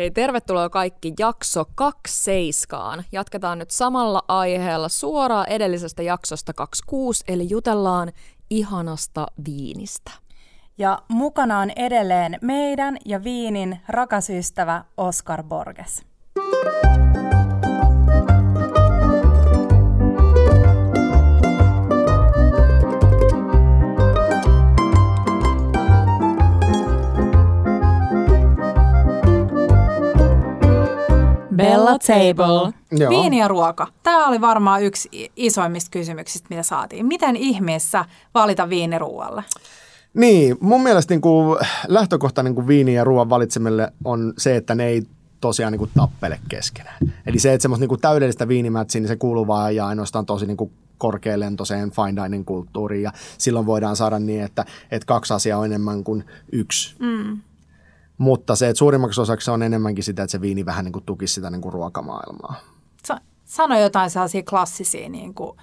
Hei, tervetuloa kaikki jakso 27. Jatketaan nyt samalla aiheella suoraan edellisestä jaksosta 26, eli jutellaan ihanasta viinistä. Ja mukana on edelleen meidän ja viinin rakas ystävä Oskar Borges. Bella Table. Joo. Viini ja ruoka. Tämä oli varmaan yksi isoimmista kysymyksistä, mitä saatiin. Miten ihmeessä valita viini ruoalle? Niin, mun mielestä niin kuin lähtökohta niin kuin viini ja ruoan valitsemelle on se, että ne ei tosiaan niin kuin tappele keskenään. Eli se, että semmoista niin kuin täydellistä viinimätsiä, niin se kuuluu vaan ja ainoastaan tosi niin kuin korkealentoiseen fine dining kulttuuriin ja silloin voidaan saada niin, että, että kaksi asiaa on enemmän kuin yksi. Mm. Mutta se, että suurimmaksi osaksi on enemmänkin sitä, että se viini vähän niin kuin tukisi sitä niin kuin ruokamaailmaa. Sa- sano jotain sellaisia klassisia niin kuin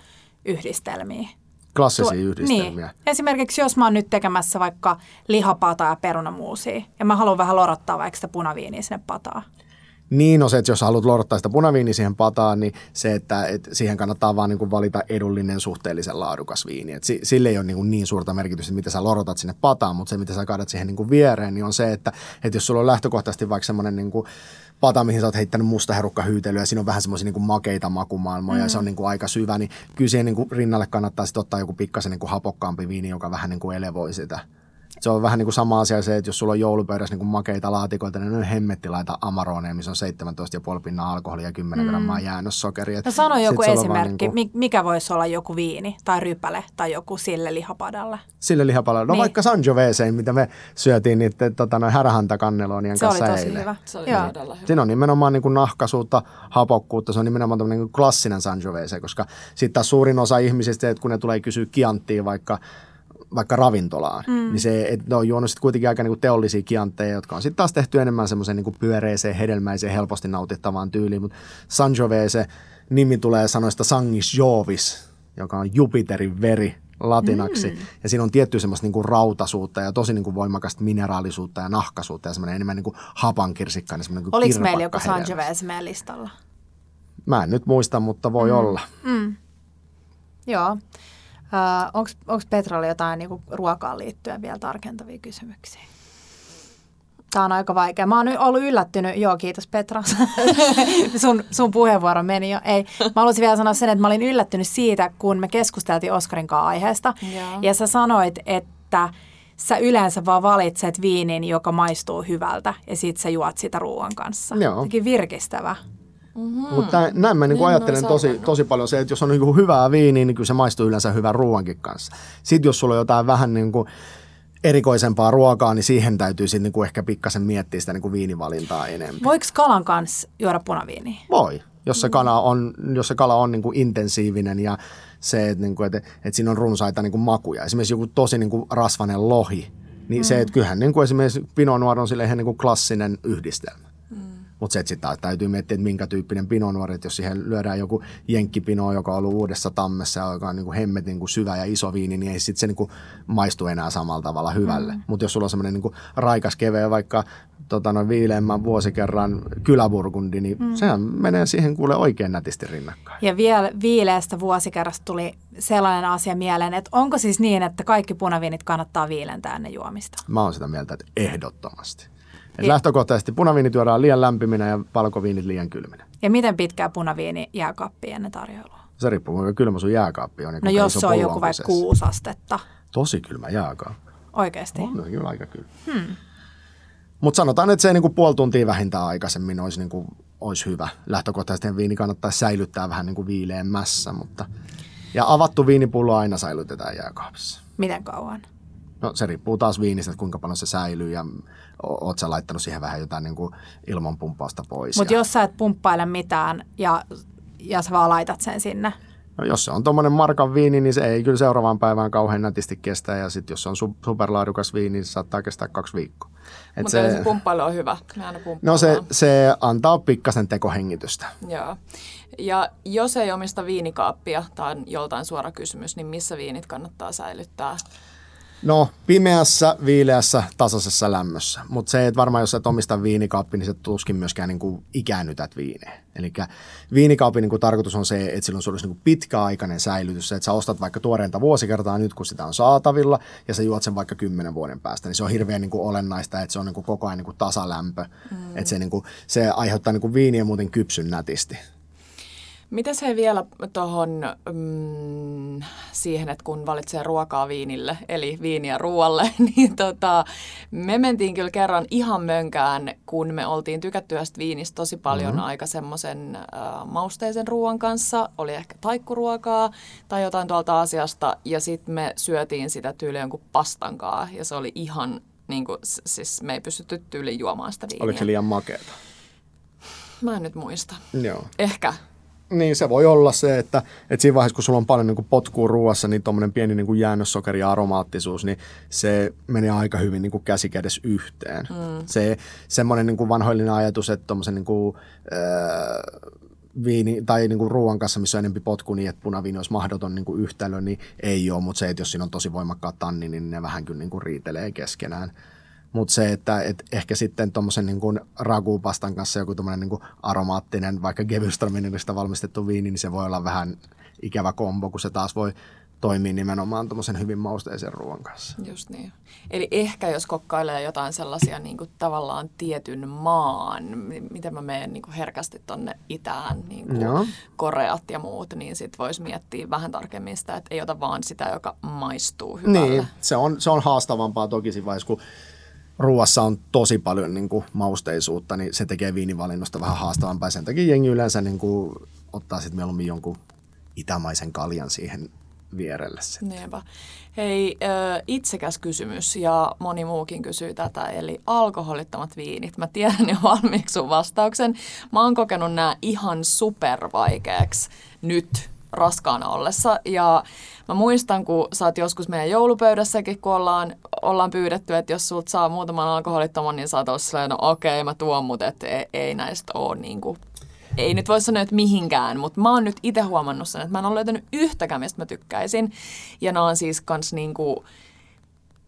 yhdistelmiä. Klassisia Tuo- yhdistelmiä. Niin. Esimerkiksi jos mä oon nyt tekemässä vaikka lihapataa ja perunamuusia ja mä haluan vähän lorottaa vaikka sitä punaviiniä sinne pataan. Niin, no se, että jos haluat lorottaa sitä punaviiniä siihen pataan, niin se, että, että siihen kannattaa vaan niin kuin valita edullinen suhteellisen laadukas viini. Et si, sille ei ole niin, niin suurta merkitystä, mitä sä lorotat sinne pataan, mutta se, mitä sä kaadat siihen niin kuin viereen, niin on se, että, että jos sulla on lähtökohtaisesti vaikka semmoinen niin kuin pata, mihin sä oot heittänyt musta herukkahyytelyä ja siinä on vähän semmoisia niin kuin makeita makumaailmoja mm. ja se on niin kuin aika syvä, niin kyllä siihen niin kuin rinnalle kannattaa sitten ottaa joku pikkasen niin kuin hapokkaampi viini, joka vähän niin kuin elevoi sitä. Se on vähän niin kuin sama asia se, että jos sulla on joulupöydässä niin kuin makeita laatikoita, niin ne on hemmetti laita Amaroneja, missä on 17,5 pinnaa alkoholia ja 10 grammaa jäännössokeria. No sano joku esimerkki, niin kuin- mi- mikä voisi olla joku viini tai rypäle tai joku sille lihapadalle. Sille lihapalalle. No Niin. vaikka Sangiovese, mitä me syötiin niiden tota, noin härähantakanneloonien Se oli kanssa tosi eilen. hyvä. Se oli Joo. todella hyvä. Siinä on nimenomaan niin kuin nahkaisuutta, hapokkuutta, se on nimenomaan tämmöinen niin kuin klassinen Sangiovese, koska sitten taas suurin osa ihmisistä, että kun ne tulee kysyä kianttia vaikka vaikka ravintolaan, mm. niin se, että ne on juonut sitten kuitenkin aika niinku teollisia kiantteja, jotka on sitten taas tehty enemmän semmoisen niinku pyöreeseen, hedelmäiseen, helposti nautittavaan tyyliin, mutta Sangiovese nimi tulee sanoista Sangis Jovis, joka on Jupiterin veri latinaksi. Mm. Ja siinä on tietty semmoista niinku rautaisuutta ja tosi niinku voimakasta mineraalisuutta ja nahkaisuutta ja semmoinen enemmän niinku hapankirsikkainen. semmoinen niinku Oliko meillä joku. Sangiovese meidän listalla? Mä en nyt muista, mutta voi mm. olla. Joo. Uh, Onko Petralla jotain niinku ruokaan liittyen vielä tarkentavia kysymyksiä? Tämä on aika vaikea. Mä oon nyt ollut yllättynyt. Joo, kiitos Petra. sun, sun puheenvuoro meni jo. Ei. Mä haluaisin vielä sanoa sen, että mä olin yllättynyt siitä, kun me keskusteltiin Oskarin kanssa aiheesta. Joo. Ja sä sanoit, että sä yleensä vaan valitset viinin, joka maistuu hyvältä, ja sit sä juot sitä ruoan kanssa. Joo. Jotenkin virkistävä. Mm. Mutta näin mä niinku En ajattelen oo tosi, tosi paljon se, että jos on niinku hyvää viiniä, niin kyllä se maistuu yleensä hyvän ruoankin kanssa. Sitten jos sulla on jotain vähän niinku erikoisempaa ruokaa, niin siihen täytyy sitten niinku ehkä pikkasen miettiä sitä niinku viinivalintaa enemmän. Voiko kalan kanssa juoda punaviiniä? Voi, jos se kala on, jos se kala on niinku intensiivinen ja se, että niinku, et, et siinä on runsaita niinku makuja. Esimerkiksi joku tosi niinku rasvainen lohi, niin mm. se, että kyllähän niinku esimerkiksi Pinot Noir on sille ihan niinku klassinen yhdistelmä. Mutta sitten täytyy miettiä, että minkä tyyppinen Pinot Noir, että jos siihen lyödään joku jenkkipino, joka on ollut uudessa tammessa ja joka on niinku hemmet niinku syvä ja iso viini, niin ei sitten se niinku maistu enää samalla tavalla hyvälle. Mm. Mutta jos sulla on semmoinen niinku raikas keveä, vaikka tota, noin viileämmän vuosikerran kyläburgundi, niin mm. sehän menee siihen kuule oikein nätisti rinnakkain. Ja vielä viileästä vuosikerrasta tuli sellainen asia mieleen, että onko siis niin, että kaikki punaviinit kannattaa viilentää ennen juomista? Mä oon sitä mieltä, että ehdottomasti. Et lähtökohtaisesti punaviinit juodaan liian lämpiminä ja valkoviinit liian kylminä. Ja miten pitkää punaviini jää kappiin ennen tarjoilua? Se riippuu, kuinka kylmä sun jääkaappi on. ja No jos se on joku vaikka kuusi astetta. Tosi kylmä jääkaappi. Oikeasti. On no, kyllä aika kylmä. Hmm. Mutta sanotaan, että se niinku puoli tuntia vähintään aikaisemmin olisi, niinku, olisi hyvä. Lähtökohtaisesti viini kannattaa säilyttää vähän niinku viileämmässä, mutta... Ja avattu viinipullo aina säilytetään jääkaapissa. Miten kauan? No se riippuu taas viinistä, että kuinka paljon se säilyy ja oot sä laittanut siihen vähän jotain niinku ilmanpumppausta pois. Mutta ja, jos sä et pumppaile mitään ja, ja sä vaan laitat sen sinne. no, jos se on tuommoinen markan viini, niin se ei kyllä seuraavaan päivään kauhean nätisti kestä. Ja sitten jos se on su- superlaadukas viini, niin se saattaa kestää kaksi viikkoa. Et Mutta se, se pumppailu on hyvä. Me aina no se, se antaa pikkasen tekohengitystä. Joo. Ja jos ei omista viinikaappia, tämä on joltain suora kysymys, niin missä viinit kannattaa säilyttää? No, pimeässä, viileässä, tasaisessa lämmössä. Mutta se, että varmaan jos et omista viinikaappi, niin sä tuskin myöskään niin kuin ikäännytät viinejä. Eli viinikaapin niin kuin tarkoitus on se, että sillä on sulla niin pitkäaikainen säilytys. Se, että sä ostat vaikka tuoreinta vuosikertaa nyt, kun sitä on saatavilla, ja sä juot sen vaikka kymmenen vuoden päästä. Niin se on hirveän niin kuin olennaista, että se on niin kuin koko ajan niin kuin tasalämpö. Mm. Että se, niin kuin, se aiheuttaa niin kuin viiniä muuten kypsyn nätisti. Miten se vielä tuohon mm, siihen, että kun valitsee ruokaa viinille, eli viiniä ruoalle, niin tota, me mentiin kyllä kerran ihan mönkään, kun me oltiin tykätty viinistä tosi paljon mm-hmm. aika semmoisen äh, mausteisen ruoan kanssa. Oli ehkä taikkuruokaa tai jotain tuolta asiasta, ja sitten me syötiin sitä tyyliä jonkun pastankaa, ja se oli ihan, niin kuin, siis me ei pystytty tyyliin juomaan sitä viiniä. Oliko se liian makeata? Mä en nyt muista. Joo. Ehkä. Niin se voi olla se, että, että siinä vaiheessa kun sulla on paljon niin potkua ruoassa, niin tuommoinen pieni niin kuin jäännössokeri ja aromaattisuus, niin se menee aika hyvin niin kuin käsikädessä yhteen. Mm. Se semmoinen niin kuin vanhoillinen ajatus, että tuommoisen niin kuin, äh, viini tai niin kuin ruoan kanssa, missä on enemmän potku, niin että punaviini olisi mahdoton niin kuin yhtälö, niin ei ole, mutta se, että jos siinä on tosi voimakkaat tanni, niin ne vähän kyllä niin kuin riitelee keskenään. Mutta se, että et ehkä sitten tuommoisen niin ragupastan kanssa joku tuommoinen niin aromaattinen, vaikka Gewürztraminista valmistettu viini, niin se voi olla vähän ikävä kombo, kun se taas voi toimii nimenomaan tuommoisen hyvin mausteisen ruoan kanssa. Just niin. Eli ehkä jos kokkailee jotain sellaisia niin kuin tavallaan tietyn maan, miten mä menen niin kuin herkästi tonne itään, niin kuin Koreat ja muut, niin sit voisi miettiä vähän tarkemmin sitä, että ei ota vaan sitä, joka maistuu hyvälle. Niin, se on, se on haastavampaa toki siinä vaiheessa, kun ruoassa on tosi paljon niin kuin, mausteisuutta, niin se tekee viinivalinnosta vähän haastavampaa. Sen takia jengi yleensä niin kuin, ottaa sitten mieluummin jonkun itämaisen kaljan siihen vierelle. Niinpä. Hei, itsekäs kysymys ja moni muukin kysyy tätä, eli alkoholittomat viinit. Mä tiedän jo valmiiksi sun vastauksen. Mä oon kokenut nämä ihan supervaikeaksi nyt raskaana ollessa ja Mä muistan, kun sä oot joskus meidän joulupöydässäkin, kun ollaan, ollaan pyydetty, että jos sulta saa muutaman alkoholittoman, niin sä oot silleen, no okei, okay, mä tuon, mutta et ei, ei näistä ole niin kuin ei nyt voi sanoa, että mihinkään, mutta mä oon nyt itse huomannut sen, että mä en ole löytänyt yhtäkään, mistä mä tykkäisin. Ja nämä on siis kans niinku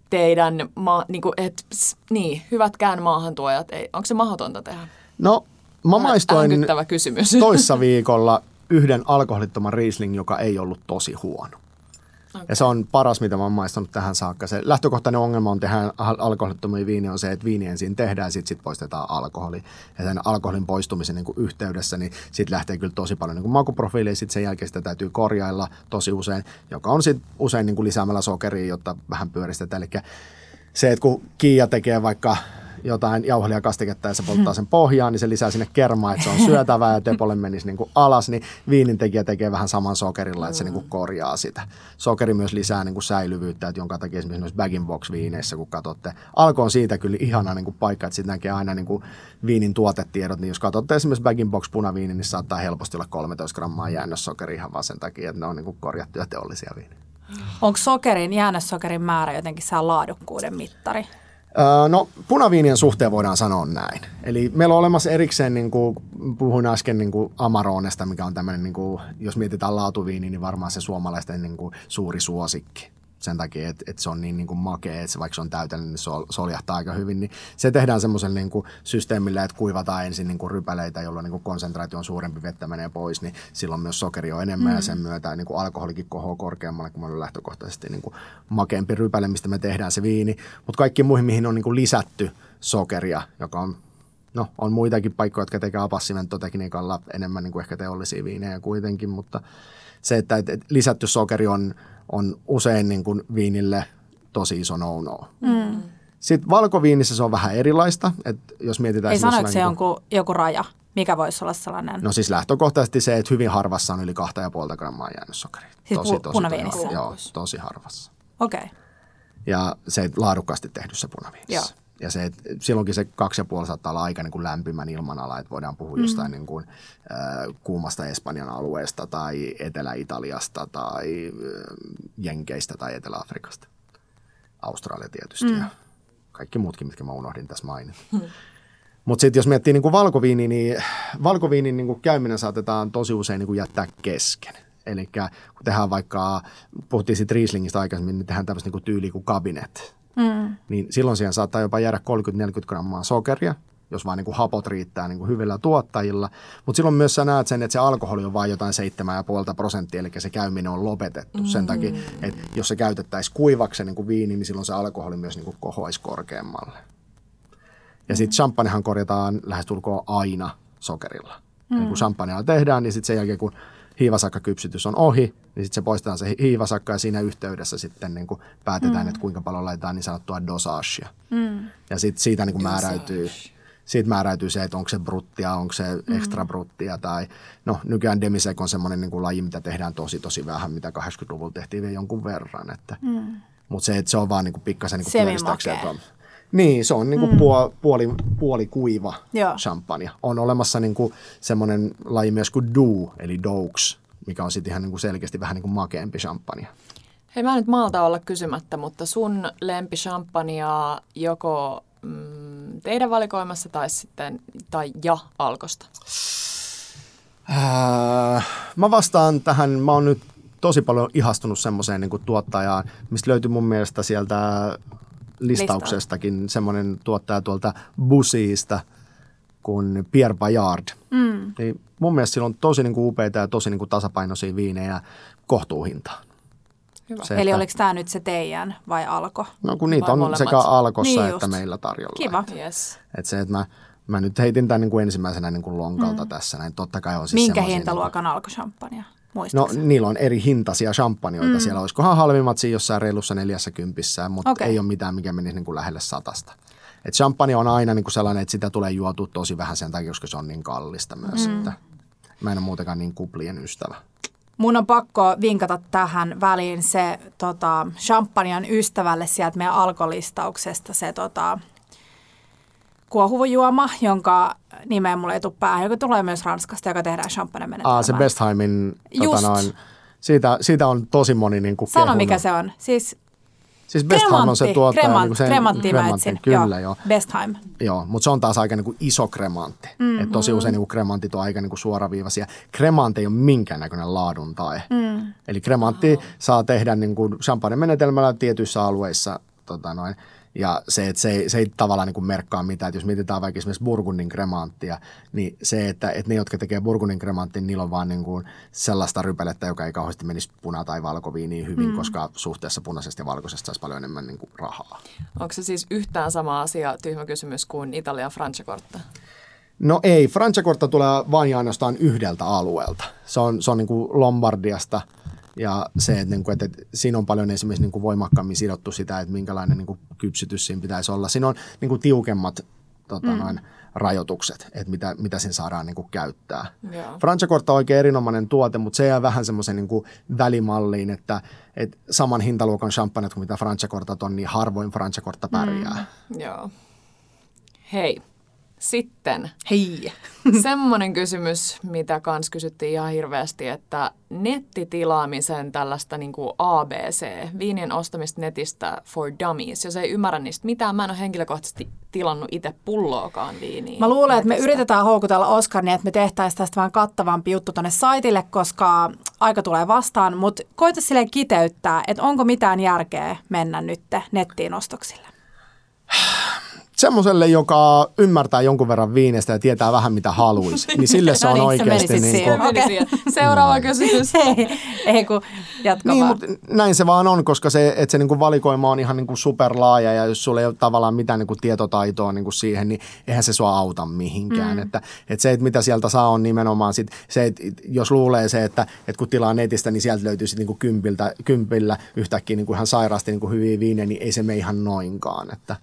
teidän, ma, niinku, et, ps, niin, hyvätkään maahantuojat. Ei, onko se mahdotonta tehdä? No, mä maistoin kysymys. toissa viikolla yhden alkoholittoman Riesling, joka ei ollut tosi huono. Okay. Ja se on paras, mitä mä oon maistanut tähän saakka. Se lähtökohtainen ongelma on tehdä alkoholittomia viiniä on se, että viini ensin tehdään ja sitten sit poistetaan alkoholi. Ja sen alkoholin poistumisen niin yhteydessä, niin sitten lähtee kyllä tosi paljon niin kuin makuprofiilia ja sitten sen jälkeen sitä täytyy korjailla tosi usein, joka on sitten usein niin lisäämällä sokeria, jotta vähän pyöristetään. Eli se, että kun Kiia tekee vaikka jotain jauhelia kastiketta ja se polttaa sen pohjaan, niin se lisää sinne kermaa, että se on syötävää ja tepolle menisi niin kuin alas, niin viinintekijä tekee vähän saman sokerilla, että se niin kuin korjaa sitä. Sokeri myös lisää niin kuin säilyvyyttä, että jonka takia esimerkiksi bag box viineissä, kun katsotte, alko on siitä kyllä ihana niin kuin paikka, että sitten näkee aina niin kuin viinin tuotetiedot, niin jos katsotte esimerkiksi bag box punaviini, niin saattaa helposti olla 13 grammaa jäännössokeri ihan vaan sen takia, että ne on niin kuin korjattuja teollisia viiniä. Onko sokerin, jäännössokerin määrä jotenkin saa laadukkuuden mittari? No punaviinien suhteen voidaan sanoa näin. Eli meillä on olemassa erikseen, niin kuin puhuin äsken niin kuin Amaronesta, mikä on tämmöinen, niin kuin, jos mietitään laatuviini, niin varmaan se suomalaisten niin kuin suuri suosikki sen takia, että, että se on niin, niin kuin makea, että se, vaikka se on täytellinen, niin sol, soljahtaa aika hyvin. Niin se tehdään semmoisen niin kuin systeemillä, että kuivataan ensin niin kuin rypäleitä, jolloin niin kuin konsentraatio on suurempi, vettä menee pois, niin silloin myös sokeri on enemmän mm. ja sen myötä niin kuin alkoholikin kohoo korkeammalle, kun on lähtökohtaisesti niin kuin makeampi rypäle, mistä me tehdään se viini. Mutta kaikki muihin, mihin on niin kuin lisätty sokeria, joka on No, on muitakin paikkoja, jotka tekee apassimentotekniikalla enemmän niin kuin ehkä teollisia viinejä kuitenkin, mutta se, että lisätty sokeri on on usein niin kuin viinille tosi iso no-no. Mm. Sitten valkoviinissä se on vähän erilaista. että jos mietitään Ei sano, että se niin joku raja. Mikä voisi olla sellainen? No siis lähtökohtaisesti se, että hyvin harvassa on yli 2,5 grammaa jäänyt sokeria. Siis tosi, tosi, punaviinissä? Tosi, joo, tosi harvassa. Okei. Okay. Ja se laadukkaasti tehdyssä punaviinissä. Joo. Ja se, että silloinkin se kaksi ja puoli saattaa olla aika niin kuin lämpimän ilmanala, että voidaan puhua mm. jostain niin kuin, äh, kuumasta Espanjan alueesta tai Etelä-Italiasta tai äh, Jenkeistä tai Etelä-Afrikasta. Australia tietysti mm. ja kaikki muutkin, mitkä mä unohdin tässä mainita. Mm. Mutta sitten jos miettii niin kuin valkoviini, niin valkoviinin niin kuin käyminen saatetaan tosi usein niin kuin jättää kesken. Eli kun tehdään vaikka, puhuttiin siitä Rieslingistä aikaisemmin, niin tehdään tämmöistä niin tyyli kuin kabinet. Mm. Niin silloin siihen saattaa jopa jäädä 30-40 grammaa sokeria, jos vaan niin kuin hapot riittää niin kuin hyvillä tuottajilla. Mutta silloin myös sä näet sen, että se alkoholi on vain jotain 7,5 prosenttia, eli se käyminen on lopetettu mm. sen takia, että jos se käytettäisiin kuivaksi niin kuin viini, niin silloin se alkoholi myös niin kuin kohoisi korkeammalle. Ja mm. sitten champagnehan korjataan lähestulkoon aina sokerilla. Mm. Eli kun champagnea tehdään, niin sitten sen jälkeen kun hiivasakkakypsytys on ohi, niin sitten se poistetaan se hiivasakka ja siinä yhteydessä sitten niin kuin päätetään, mm. että kuinka paljon laitetaan niin sanottua dosagea. Mm. Ja sitten siitä niin kuin määräytyy, siitä määräytyy se, että onko se bruttia, onko se mm. extra bruttia tai no nykyään demisek on semmoinen niin kuin laji, mitä tehdään tosi tosi vähän, mitä 80-luvulla tehtiin vielä jonkun verran. Että, mm. Mutta se, että se on vaan niin kuin pikkasen niin kuin niin, se on niin kuin mm. puoli, puoli, puoli kuiva Joo. champagne. On olemassa niin kuin semmoinen laji myös kuin Doux, eli Doux, mikä on sitten ihan niin kuin selkeästi vähän niin kuin makeampi champagne. Hei, mä nyt malta olla kysymättä, mutta sun lempi champagnea joko mm, teidän valikoimassa tai sitten, tai ja alkosta? Äh, mä vastaan tähän, mä oon nyt tosi paljon ihastunut semmoiseen niin tuottajaan, mistä löytyy mun mielestä sieltä listauksestakin semmoinen tuottaja tuolta Busiista kuin Pierre Bayard. Mm. Niin mun mielestä sillä on tosi niin kuin upeita ja tosi niin kuin tasapainoisia viinejä kohtuuhintaan. Hyvä. Se, Eli että, oliko tämä nyt se teidän vai Alko? No kun niitä vai on molemmat? sekä Alkossa niin että meillä tarjolla. Kiva. Yes. Että se, että mä, mä nyt heitin tämän niin kuin ensimmäisenä niin kuin lonkalta mm. tässä. Näin totta kai on siis Minkä hintaluokan niin Alko-champagnea? No niillä on eri hintaisia champanjoita. Mm. Siellä olisikohan halvimmat siinä jossain reilussa neljässä kympissä, mutta okay. ei ole mitään, mikä menisi niin kuin lähelle satasta. Et champagne on aina niin kuin sellainen, että sitä tulee juotu tosi vähän sen takia, koska se on niin kallista myös. Mm. Että mä en ole muutenkaan niin kuplien ystävä. Mun on pakko vinkata tähän väliin se tota, champagnen ystävälle sieltä meidän alkolistauksesta se tota, kuohuvujuoma, jonka nimeä mulle ei tule päähän, joka tulee myös Ranskasta, joka tehdään champagne menetelmällä. Ah, se Bestheimin, tota noin, siitä, siitä on tosi moni niin kuin Sano, kehunut. mikä se on. Siis Siis Bestheim on se tuottaja. Kremant, niin sen, kremantti, kremantti Kyllä, joo. Bestheim. Joo, mutta se on taas aika niin kuin iso kremantti. Mm, Et tosi mm. usein niin kremantit on aika niin kuin suoraviivaisia. Kremantti ei ole minkäännäköinen laadun tai. Mm. Eli kremantti oh. saa tehdä niin kuin champagne-menetelmällä tietyissä alueissa tota noin, ja se, että se ei, se ei tavallaan niin kuin merkkaa mitään, että jos mietitään vaikka esimerkiksi Burgundin kremanttia, niin se, että, että ne, jotka tekee Burgundin kremanttia, niillä on vaan niin kuin sellaista rypelettä, joka ei kauheasti menisi puna- tai valkoviiniin hyvin, mm. koska suhteessa punaisesta ja valkoisesta saisi paljon enemmän niin kuin rahaa. Onko se siis yhtään sama asia, tyhmä kysymys, kuin Italian Franciacorta? No ei, Franciacorta tulee vain ainoastaan yhdeltä alueelta. Se on, se on niin kuin Lombardiasta – ja se, että, niin kuin, että, että siinä on paljon esimerkiksi niin kuin voimakkaammin sidottu sitä, että minkälainen niin kuin kypsytys siinä pitäisi olla. Siinä on niin kuin tiukemmat tota, mm. noin, rajoitukset, että mitä, mitä siinä saadaan niin kuin, käyttää. Yeah. Franciacorta on oikein erinomainen tuote, mutta se jää vähän semmoisen niin välimalliin, että, että saman hintaluokan champagne kuin mitä Franciacortat on, niin harvoin Franciacorta pärjää. Mm. Joo. Hei, sitten Hei. semmoinen kysymys, mitä kans kysyttiin ihan hirveästi, että nettitilaamisen tällaista niin kuin ABC, viinien ostamista netistä for dummies, jos ei ymmärrä niistä mitään, mä en ole henkilökohtaisesti tilannut itse pulloakaan viiniä. Mä luulen, että me yritetään houkutella Oskar niin, että me tehtäisiin tästä vähän kattavampi juttu tuonne saitille, koska aika tulee vastaan, mutta koita silleen kiteyttää, että onko mitään järkeä mennä nyt nettiin ostoksille? semmoiselle, joka ymmärtää jonkun verran viinestä ja tietää vähän mitä haluaisi, niin sille se on no niin, oikeasti. niin kuin... okay. Seuraava kysymys. ei, ei kun jatka niin, vaan. Mutta näin se vaan on, koska se, että se niin kuin valikoima on ihan niin kuin superlaaja ja jos sulla ei ole tavallaan mitään niin kuin tietotaitoa niin kuin siihen, niin eihän se sua auta mihinkään. Mm. Että, että se, että mitä sieltä saa on nimenomaan sit, se, että jos luulee se, että, että kun tilaa netistä, niin sieltä löytyy sitten niin kympiltä, kympillä yhtäkkiä niin kuin ihan sairaasti niin kuin hyviä viinejä, niin ei se me ihan noinkaan. Että,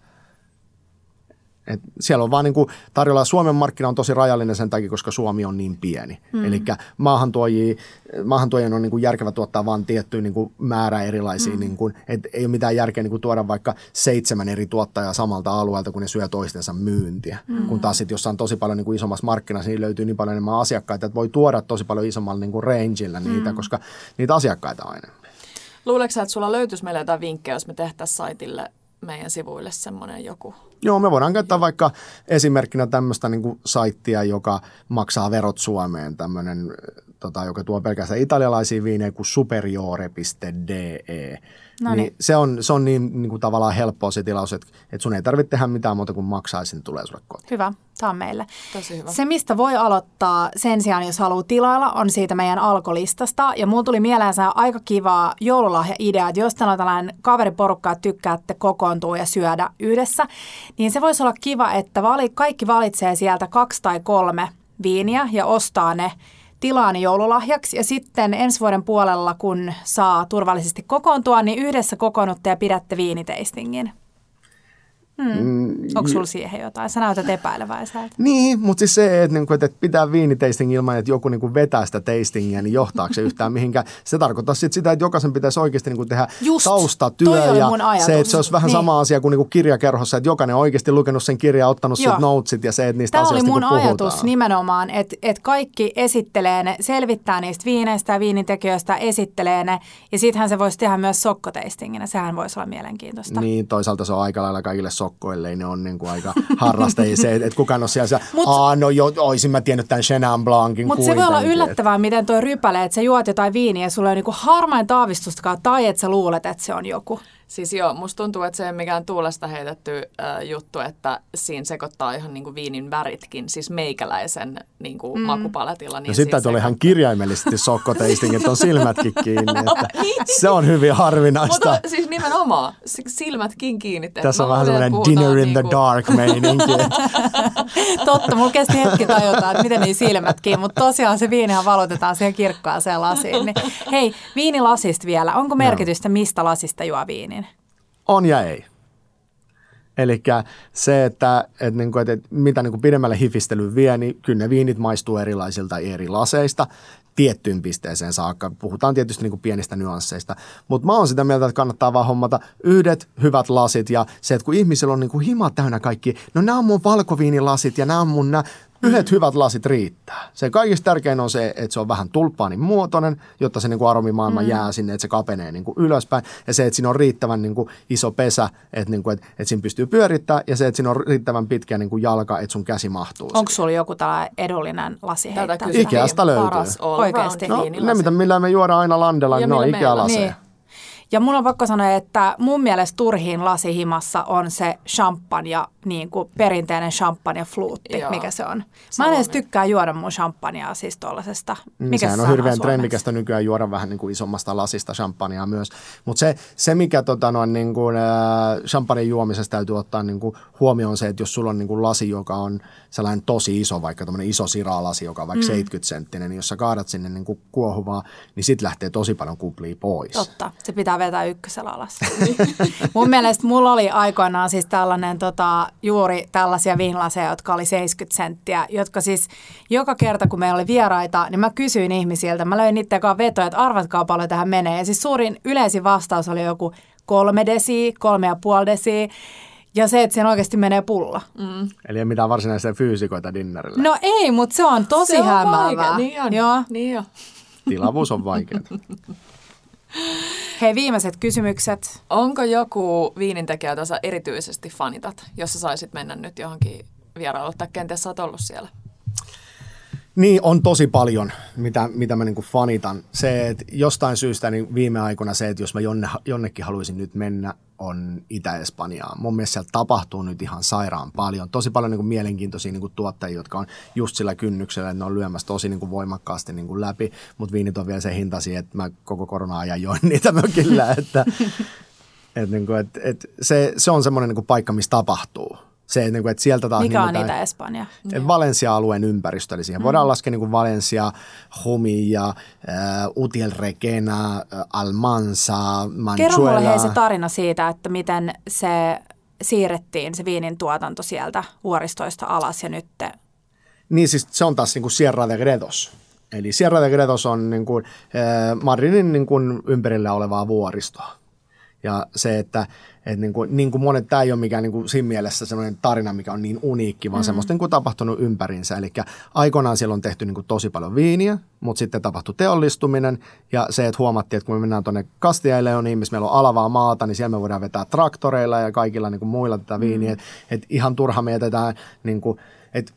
et siellä on vaan niin kuin tarjolla, Suomen markkina on tosi rajallinen sen takia, koska Suomi on niin pieni. Mm. Eli maahantuojien on niin kuin järkevä tuottaa vain tietty niin kuin määrä erilaisia, mm. niin kuin, et ei ole mitään järkeä niin kuin tuoda vaikka seitsemän eri tuottajaa samalta alueelta, kun ne syö toistensa myyntiä. Mm. Kun taas sitten, jos on tosi paljon niin kuin isommassa markkinassa, niin löytyy niin paljon enemmän asiakkaita, että voi tuoda tosi paljon isommalla niin kuin rangeilla niitä, mm. koska niitä asiakkaita on enemmän. Luuleeko että sulla löytyisi meille jotain vinkkejä, jos me tehtäisiin saitille meidän sivuille semmoinen joku? Joo, me voidaan käyttää vaikka esimerkkinä tämmöistä niin saittia, joka maksaa verot Suomeen, tämmöinen tota, joka tuo pelkästään italialaisia viinejä, kuin superiore.de. No niin niin. se on, se on niin, niin kuin tavallaan helppoa se tilaus, että, että sun ei tarvitse tehdä mitään muuta kuin maksaa ja sinne tulee sulle kotiin. Hyvä, tämä on meille. Tosi hyvä. Se, mistä voi aloittaa sen sijaan, jos haluaa tilailla, on siitä meidän alkolistasta. Ja mulla tuli mieleen se aika kiva joululahja-idea, että jos teillä on tällainen kaveriporukka, että tykkäätte kokoontua ja syödä yhdessä, niin se voisi olla kiva, että vali, kaikki valitsee sieltä kaksi tai kolme viiniä ja ostaa ne tilaa ne joululahjaksi. Ja sitten ensi vuoden puolella, kun saa turvallisesti kokoontua, niin yhdessä kokoonnutte ja pidätte viiniteistingin. Hmm. Onko sulla siihen jotain? Sä näytät epäileväiseltä. Niin, mutta siis se, että, niinku, että pitää viinitasting ilman, että joku niinku vetää sitä tastingia, niin johtaako se yhtään mihinkään. Se tarkoittaa sit sitä, että jokaisen pitäisi oikeasti niinku tehdä Just. taustatyö Toi oli ja se, että se olisi vähän Niin. sama asia kuin niinku kirjakerhossa, että jokainen on oikeasti lukenut sen kirjan, ottanut Joo. notesit ja se, että niistä Tämä oli asioista mun niinku ajatus puhutaan. nimenomaan, että, että kaikki esittelee ne, selvittää niistä viineistä ja viinintekijöistä, esittelee ne. Ja sittenhän se voisi tehdä myös sokkoteistinginä, sehän voisi olla mielenkiintoista. Niin, toisaalta se on aika lailla kaikille sokkoille, niin ne on niin kuin aika harrastajia se, että, että kukaan on siellä, se, Mut- Aa, no jo, oisin mä tiennyt tämän Chenin Blancin Mutta se voi olla yllättävää, miten tuo rypäle, että sä juot jotain viiniä ja sulla ei niinku harmain taavistustakaan, tai että sä luulet, että se on joku. Siis joo, musta tuntuu, että se ei ole mikään tuulesta heitetty äh, juttu, että siinä sekoittaa ihan niinku viinin väritkin, siis meikäläisen niinku mm. makupaletilla. Niin No sitten siis täytyy olla ihan kirjaimellisesti sokkoteisting, että on silmätkin kiinni. Että Niin. se on hyvin harvinaista. Mutta siis nimenomaan, si- silmätkin kiinni. että Tässä on vähän puhutaan dinner in the niinku- dark meininki. Totta, mulla kesti hetki tajuta, että miten niin silmätkin, mutta tosiaan se viinihän valotetaan siihen kirkkaaseen lasiin. Niin, hei, viinilasista vielä. Onko merkitystä, mistä lasista juo viinin? On ja ei. Eli se, että, että, niin kuin, että, mitä niin kuin pidemmälle hifistely vie, niin kyllä ne viinit maistuu erilaisilta eri laseista tiettyyn pisteeseen saakka. Puhutaan tietysti niin kuin pienistä nyansseista, mutta mä oon sitä mieltä, että kannattaa vaan hommata yhdet hyvät lasit ja se, että kun ihmisillä on niin kuin hima täynnä kaikki, no nämä on mun valkoviinilasit ja nämä on mun nämä Yhdet hyvät lasit riittää. Se kaikista tärkein on se, että se on vähän tulppaanin muotoinen, jotta se niin kuin aromimaailma mm. jää sinne, että se kapenee niin kuin ylöspäin. Ja se, että siinä on riittävän niin kuin iso pesä, että, niin kuin, että, että siinä pystyy pyörittämään. Ja se, että siinä on riittävän pitkä niin kuin jalka, että sun käsi mahtuu Onko sulla joku tällainen edullinen lasi heittää? Ikeasta löytyy. Paras all round No, ne, mitä, millä me juodaan aina landella, Ja niin ne on. Ikea-laseja. Niin. Ja mun on pakko sanoa, että mun mielestä turhiin lasihimassa on se champagne, niin kuin perinteinen champagne fluutti, Joo. mikä se on. Mä en edes tykkää juoda mun champagnea siis tollasesta. Mm, Mikä Sehän se on hirveän trendikästä nykyään juoda vähän niin kuin isommasta lasista champagnea myös. Mutta se, se, mikä tota, noin, niin kuin, äh, champagnen juomisessa täytyy ottaa niin kuin, huomioon se, että jos sulla on niin kuin, lasi, joka on sellainen tosi iso, vaikka tämmöinen iso siralasi, joka on vaikka mm. 70 senttinen, niin jos sä kaadat sinne niin kuin, kuohuvaa, niin sit lähtee tosi paljon kuplia pois. Totta, se pitää vetää ykkösellä alas. Mun mielestä mulla oli aikoinaan siis tällainen tota, juuri tällaisia viinilaseja, jotka oli 70 senttiä, jotka siis joka kerta kun meillä oli vieraita, niin mä kysyin ihmisiltä, mä löin niiden kanssa vetoja, että arvatkaa paljon tähän menee. Ja siis suurin yleisin vastaus oli joku kolme desi, kolme ja puoli desi. Ja se, että siinä oikeasti menee pulla. Mm. Eli ei mitään varsinaisia fyysikoita dinnerillä. No ei, mutta se on tosi Se on hämäävää. vaikea. Niin on. Joo. Niin jo. Tilavuus on vaikeaa. Hei, viimeiset kysymykset. Onko joku viinintekijä, jota sä erityisesti fanitat, jos sä saisit mennä nyt johonkin vierailulle, tai kenties sä oot ollut siellä? Niin, on tosi paljon, mitä, mitä mä niinku fanitan. Se, että jostain syystä niin viime aikoina se, että jos mä jonne, jonnekin haluaisin nyt mennä, on Itä-Espanjaa. Mun mielestä siellä tapahtuu nyt ihan sairaan paljon. Tosi paljon niinku mielenkiintoisia niinku tuottajia, jotka on just sillä kynnyksellä, että ne on lyömässä tosi niinku voimakkaasti niinku läpi, mutta viinit on vielä se hintasi, että mä koko korona-ajan join niitä mökillä, että et niinku, et, et se, se on semmoinen niinku paikka, missä tapahtuu. Se, niinku, että sieltä taas Mikä on nimetään- niitä Espanja? Valencia-alueen ympäristö, eli siihen voidaan laskea niin kuin Valencia, Humilla, äh, Utiel Requena, äh, Almansa, Manchuela. Kerro mulle hei se tarina siitä, että miten se siirrettiin se viinin tuotanto sieltä vuoristoista alas ja nyt te... Niin siis se on taas niin kuin Sierra de Gredos. Eli Sierra de Gredos on niin kuin, äh, Madridin niin kuin ympärillä olevaa vuoristoa. Ja se, että et niin kuin, niin kuin monet, tämä ei ole mikään niin kuin siinä mielessä sellainen tarina, mikä on niin uniikki, vaan mm. semmoista niin kuin tapahtunut ympärinsä. Eli aikoinaan siellä on tehty niin kuin tosi paljon viiniä, mutta sitten tapahtui teollistuminen ja se, että huomattiin, että kun me mennään tuonne Castilla y Leoniin, missä meillä on alavaa maata, niin siellä me voidaan vetää traktoreilla ja kaikilla niin kuin muilla tätä viiniä. Mm. Että et ihan turha me jätetään, niin kuin, että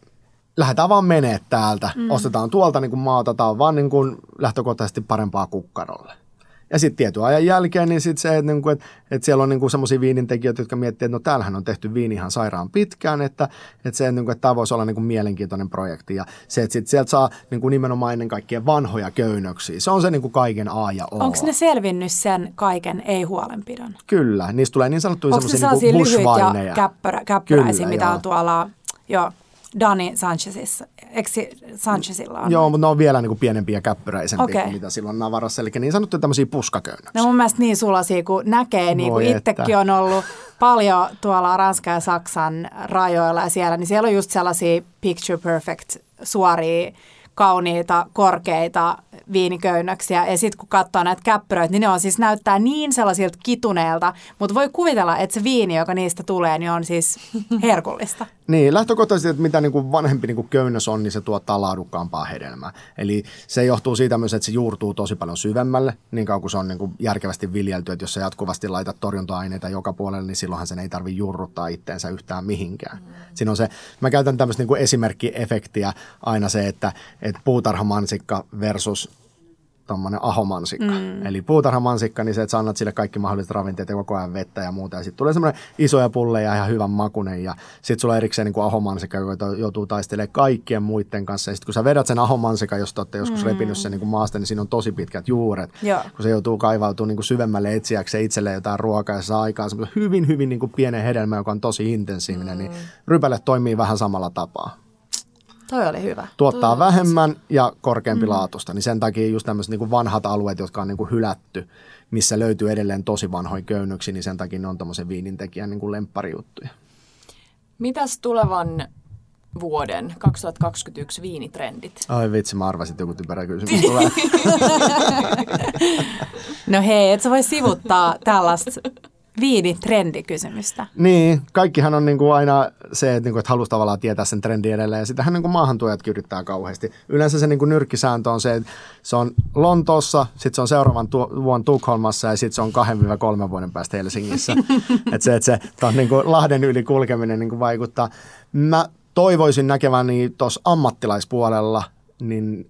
lähdetään vaan menee täältä, mm. ostetaan tuolta niin kuin maata, tämä on vaan niin kuin lähtökohtaisesti parempaa kukkarolle. Ja sitten tietyn ajan jälkeen, niin sitten se, että, niin kuin, että, että siellä on niin semmoisia viinintekijöitä, jotka miettii, että no täällähän on tehty viini ihan sairaan pitkään, että, että, se, niin kuin, että tämä voisi olla niin kuin mielenkiintoinen projekti. Ja se, että sit sieltä saa niin kuin nimenomaan ennen kaikkea vanhoja köynnöksiä, se on se niin kuin kaiken A ja O. Onko ne selvinnyt sen kaiken ei-huolenpidon? Kyllä, niistä tulee niin sanottuja semmoisia niin lyhyitä ja käppärä, käppäräisiä, mitä on tuolla, joo, Dani Sanchezissa, Sanchezilla on? Joo, mutta ne on vielä niin kuin pienempiä ja käppyräisempiä okay. kuin mitä silloin Navarassa. Eli niin sanottuja tämmöisiä puskaköynnöksiä. No mun mielestä niin sulasia, kun näkee, niin kuin itsekin on ollut paljon tuolla Ranskan ja Saksan rajoilla ja siellä, niin siellä on just sellaisia picture perfect suoria kauniita, korkeita viiniköynnöksiä. Ja sitten kun katsoo näitä käppyröitä, niin ne on siis näyttää niin sellaisilta kituneelta, mutta voi kuvitella, että se viini, joka niistä tulee, niin on siis herkullista. niin, lähtökohtaisesti, että mitä niin kuin vanhempi niin kuin köynnös on, niin se tuottaa laadukkaampaa hedelmää. Eli se johtuu siitä myös, että se juurtuu tosi paljon syvemmälle, niin kauan kuin se on niin kuin järkevästi viljelty, että jos sä jatkuvasti laitat torjunta-aineita joka puolelle, niin silloinhan sen ei tarvitse juurruttaa itteensä yhtään mihinkään. Mm. Siinä on se, mä käytän tämmöistä niin kuin esimerkkiefektiä aina se, että, että puutarhamansikka versus tuommoinen ahomansikka. Mm. Eli puutarhamansikka, niin se, että sä annat sille kaikki mahdolliset ravinteet ja koko ajan vettä ja muuta. Ja sitten tulee semmoinen isoja pulleja ja ihan hyvän makunen. Ja sitten sulla on erikseen niin kuin ahomansikka, joka joutuu taistelemaan kaikkien muiden kanssa. Ja sitten kun sä vedät sen ahomansikka, jos te olette joskus mm. repinyt sen niin kuin maasta, niin siinä on tosi pitkät juuret. Joo. Kun se joutuu kaivautumaan niin kuin syvemmälle etsiäkseen itselleen jotain ruokaa ja saa aikaan semmoisen hyvin, hyvin niin kuin pienen hedelmän, joka on tosi intensiivinen, niin mm. niin rypäle toimii vähän samalla tapaa. Toi oli hyvä. Tuottaa Toi vähemmän ja korkeampi mm. laatusta, niin sen takia just tämmöiset niin vanhat alueet, jotka on niin kuin hylätty, missä löytyy edelleen tosi vanhoja köynnöksiä, niin sen takia ne on tämmöisen viinintekijän niin kuin lempparijuttuja. Mitäs tulevan vuoden 2021 viinitrendit? Ai vitsi, mä arvasin, että joku typerä kysymys tulee. no hei, et sä voi sivuttaa tällaista viinitrendikysymystä. Niin, kaikkihan on niin kuin aina se, että, niin kuin, että haluaa tavallaan tietää sen trendin edelleen. Ja sitähän niin kuin maahantuojatkin yrittää kauheasti. Yleensä se niin kuin nyrkkisääntö on se, että se on Lontoossa, sitten se on seuraavan tu- vuonna Tukholmassa ja sitten se on 2-3 vuoden päästä Helsingissä. että se, että se on niin kuin Lahden yli kulkeminen niin kuin vaikuttaa. Mä toivoisin näkeväni tuossa ammattilaispuolella, niin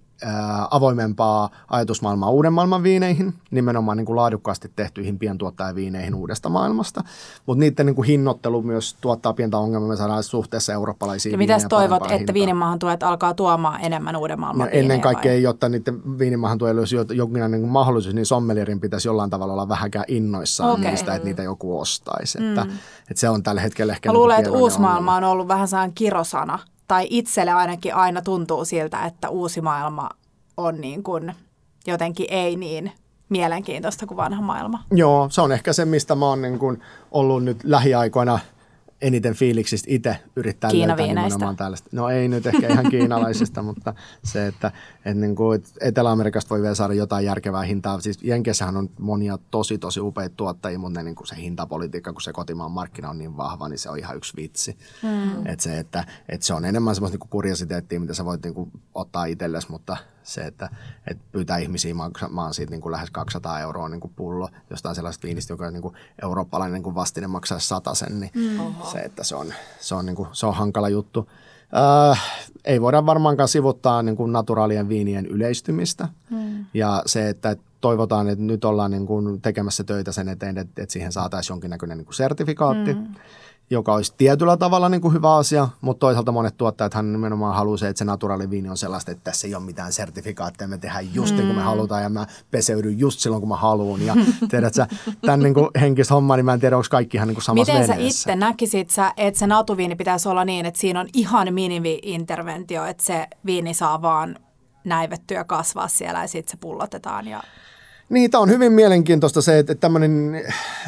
avoimempaa ajatusmaailmaa uuden maailman viineihin, nimenomaan niin kuin laadukkaasti tehtyihin pientuottajaviineihin uudesta maailmasta. Mutta niiden niin kuin hinnoittelu myös tuottaa pientä ongelmaa, me saadaan suhteessa eurooppalaisiin Ja mitä toivot, että viinimaahan tuet alkaa tuomaan enemmän uuden maailman no, Ennen kaikkea, vai? jotta niiden viinimaahan tuella olisi jonkinlainen niin mahdollisuus, niin sommelierin pitäisi jollain tavalla olla vähäkään innoissaan okay. niistä, että niitä joku ostaisi. Mm. Että, että se on tällä hetkellä ehkä... Mä luulen, niin että uusi maailma on ollut vähän sellainen kirosana tai itselle ainakin aina tuntuu siltä, että uusi maailma on niin kuin jotenkin ei niin mielenkiintoista kuin vanha maailma. Joo, se on ehkä se, mistä mä oon niin kuin ollut nyt lähiaikoina – eniten fiiliksistä itse yrittää löytää nimenomaan tällaista. No ei nyt ehkä ihan kiinalaisista, mutta se, että, että niin kuin Etelä-Amerikasta voi vielä saada jotain järkevää hintaa. Siis Jenkessähän on monia tosi tosi upeita tuottajia, mutta ne, niin kuin se hintapolitiikka, kun se kotimaan markkina on niin vahva, niin se on ihan yksi vitsi. Hmm. Että se, että, että se on enemmän semmoista niin kuriositeettia, mitä sä voit niin kuin ottaa itsellesi, mutta se, että, että pyytää ihmisiä maksamaan siitä niin kuin lähes 200 euroa niin kuin pullo jostain sellaista viinistä, joka niin kuin eurooppalainen niin kuin vastine maksaa sen, niin mm. se, että se on, se on, niin kuin, se on hankala juttu. Äh, ei voida varmaankaan sivuttaa niin kuin naturaalien viinien yleistymistä mm. ja se, että toivotaan, että nyt ollaan niin kuin tekemässä töitä sen eteen, että, että siihen saataisiin jonkinnäköinen niin kuin sertifikaatti. Mm joka olisi tietyllä tavalla niin kuin hyvä asia, mutta toisaalta monet tuottajat hän nimenomaan haluaa se, että se naturaaliviini on sellaista, että tässä ei ole mitään sertifikaatteja, me tehdään just mm. niin kuin me mm. halutaan ja mä peseydyn just silloin, kun mä haluan. Ja tiedät sä, tämän niin kuin henkistä hommaa, niin mä en tiedä, onko kaikki ihan niin kuin samassa Miten veneessä. sä itse näkisit sä, että se natuviini pitäisi olla niin, että siinä on ihan minimi-interventio, että se viini saa vaan näivettyä kasvaa siellä ja sitten se pullotetaan ja niin, tämä on hyvin mielenkiintoista se, että tämmöinen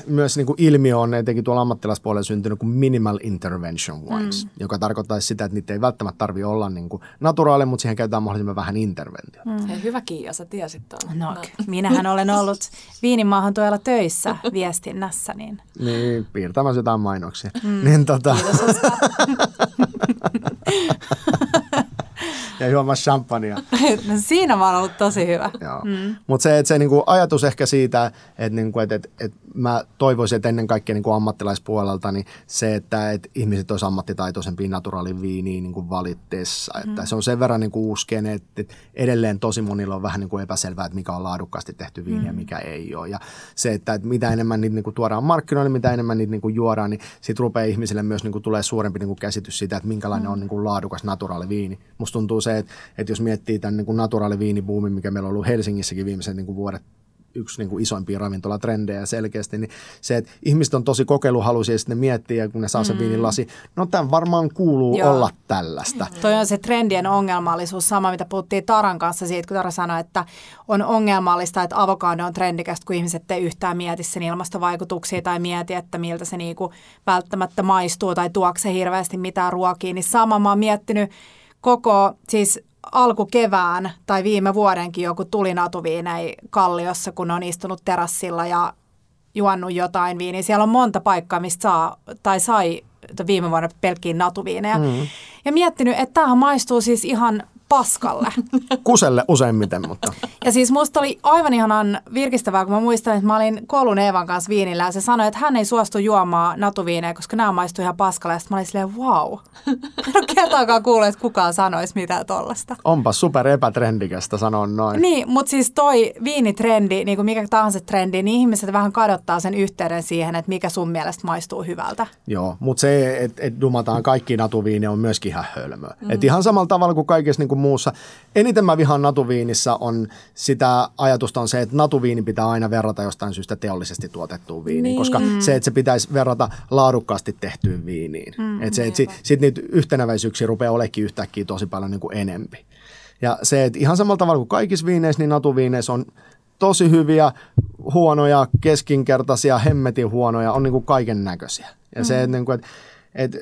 myös niin kuin ilmiö on etenkin tuolla ammattilaispuolella syntynyt kuin minimal intervention wines, mm. joka tarkoittaa sitä, että niitä ei välttämättä tarvitse olla niin kuin naturaali, mutta siihen käytetään mahdollisimman vähän interventio. Mm. hyvä Kiia, sä tiesit tuon. No, no. minähän olen ollut Viinimaahan tuolla töissä viestinnässä. Niin, niin piirtämässä jotain mainoksia. Mm. Niin, tota... Kiitos ja juomassa champagnea. no siinä mä oon ollut tosi hyvä. Joo. Mm. Mutta se, että se niinku ajatus ehkä siitä, että niinku, et, et, et mä toivoisin, että ennen kaikkea niinku ammattilaispuolelta, niin se, että et ihmiset olisivat ammattitaitoisempia naturaalin viiniin niinku valitteessa. Mm. Että se on sen verran niinku uskene, että et edelleen tosi monilla on vähän niinku epäselvää, että mikä on laadukkaasti tehty viini mm. ja mikä ei ole. Ja se, että et mitä enemmän niitä niinku tuodaan markkinoille, mitä enemmän niitä niinku juodaan, niin siitä rupeaa ihmisille myös niinku tulee suurempi niinku käsitys siitä, että minkälainen mm. on niinku laadukas naturaali viini. Musta tuntuu se, että, että jos miettii tämän niinku naturaaliviinibuumin, mikä meillä on ollut Helsingissäkin viimeiset niinku vuodet yksi niin kuin isoimpia ravintolatrendejä selkeästi, niin se, että ihmiset on tosi kokeiluhaluisia ja sitten ne miettii, ja kun ne saa sen mm. viinin lasi, no tämän varmaan kuuluu Joo. olla tällaista. Toi on se trendien ongelmallisuus, sama mitä puhuttiin Taran kanssa siitä, kun Tara sanoi, että on ongelmallista, että avokado on trendikästä, kun ihmiset ei yhtään mieti sen ilmastovaikutuksia tai mieti, että miltä se niinku välttämättä maistuu tai tuokse se hirveästi mitään ruokia, niin sama mä oon miettinyt koko, siis alkukevään tai viime vuodenkin joku tuli natuviinei Kalliossa, kun on istunut terassilla ja juonnut jotain viiniä. Siellä on monta paikkaa, mistä saa tai sai viime vuonna pelkkiin natuviineja. Mm. Ja miettinyt, että tämähän maistuu siis ihan paskalle. Kuselle useimmiten, mutta... Ja siis musta oli aivan ihanan virkistävää, kun mä muistan, että mä olin koulun Eevan kanssa viinillä ja se sanoi, että hän ei suostu juomaan natuviineja, koska nämä maistuu ihan paskalle. Ja mä olin silleen, wow. Mä en ole kertaakaan kuullut, että kukaan sanoisi mitään tollasta. Onpa super epätrendikästä sanoa noin. Niin, mutta siis toi viinitrendi, niin kuin mikä tahansa trendi, niin ihmiset vähän kadottaa sen yhteyden siihen, että mikä sun mielestä maistuu hyvältä. Joo, mutta se, että et dumataan kaikki natuviini on myöskin ihan hölmöä. Mm. Et ihan samalla tavalla kuin kaikessa niin kuin muussa. Eniten mä vihaan natuviinissa on sitä ajatusta on se, että natuviini pitää aina verrata jostain syystä teollisesti tuotettuun viiniin, niin. koska se, että se pitäisi verrata laadukkaasti tehtyyn viiniin. Mm, että se, että sitten niitä yhtenäväisyyksiä rupeaa olekin yhtäkkiä tosi paljon niin kuin enempi. Ja se, että ihan samalla tavalla kuin kaikissa viineissä, niin natuviineissä on tosi hyviä, huonoja, keskinkertaisia, hemmetin huonoja, on niin kuin kaiken näköisiä. Ja mm. se, että, niin kuin, että, että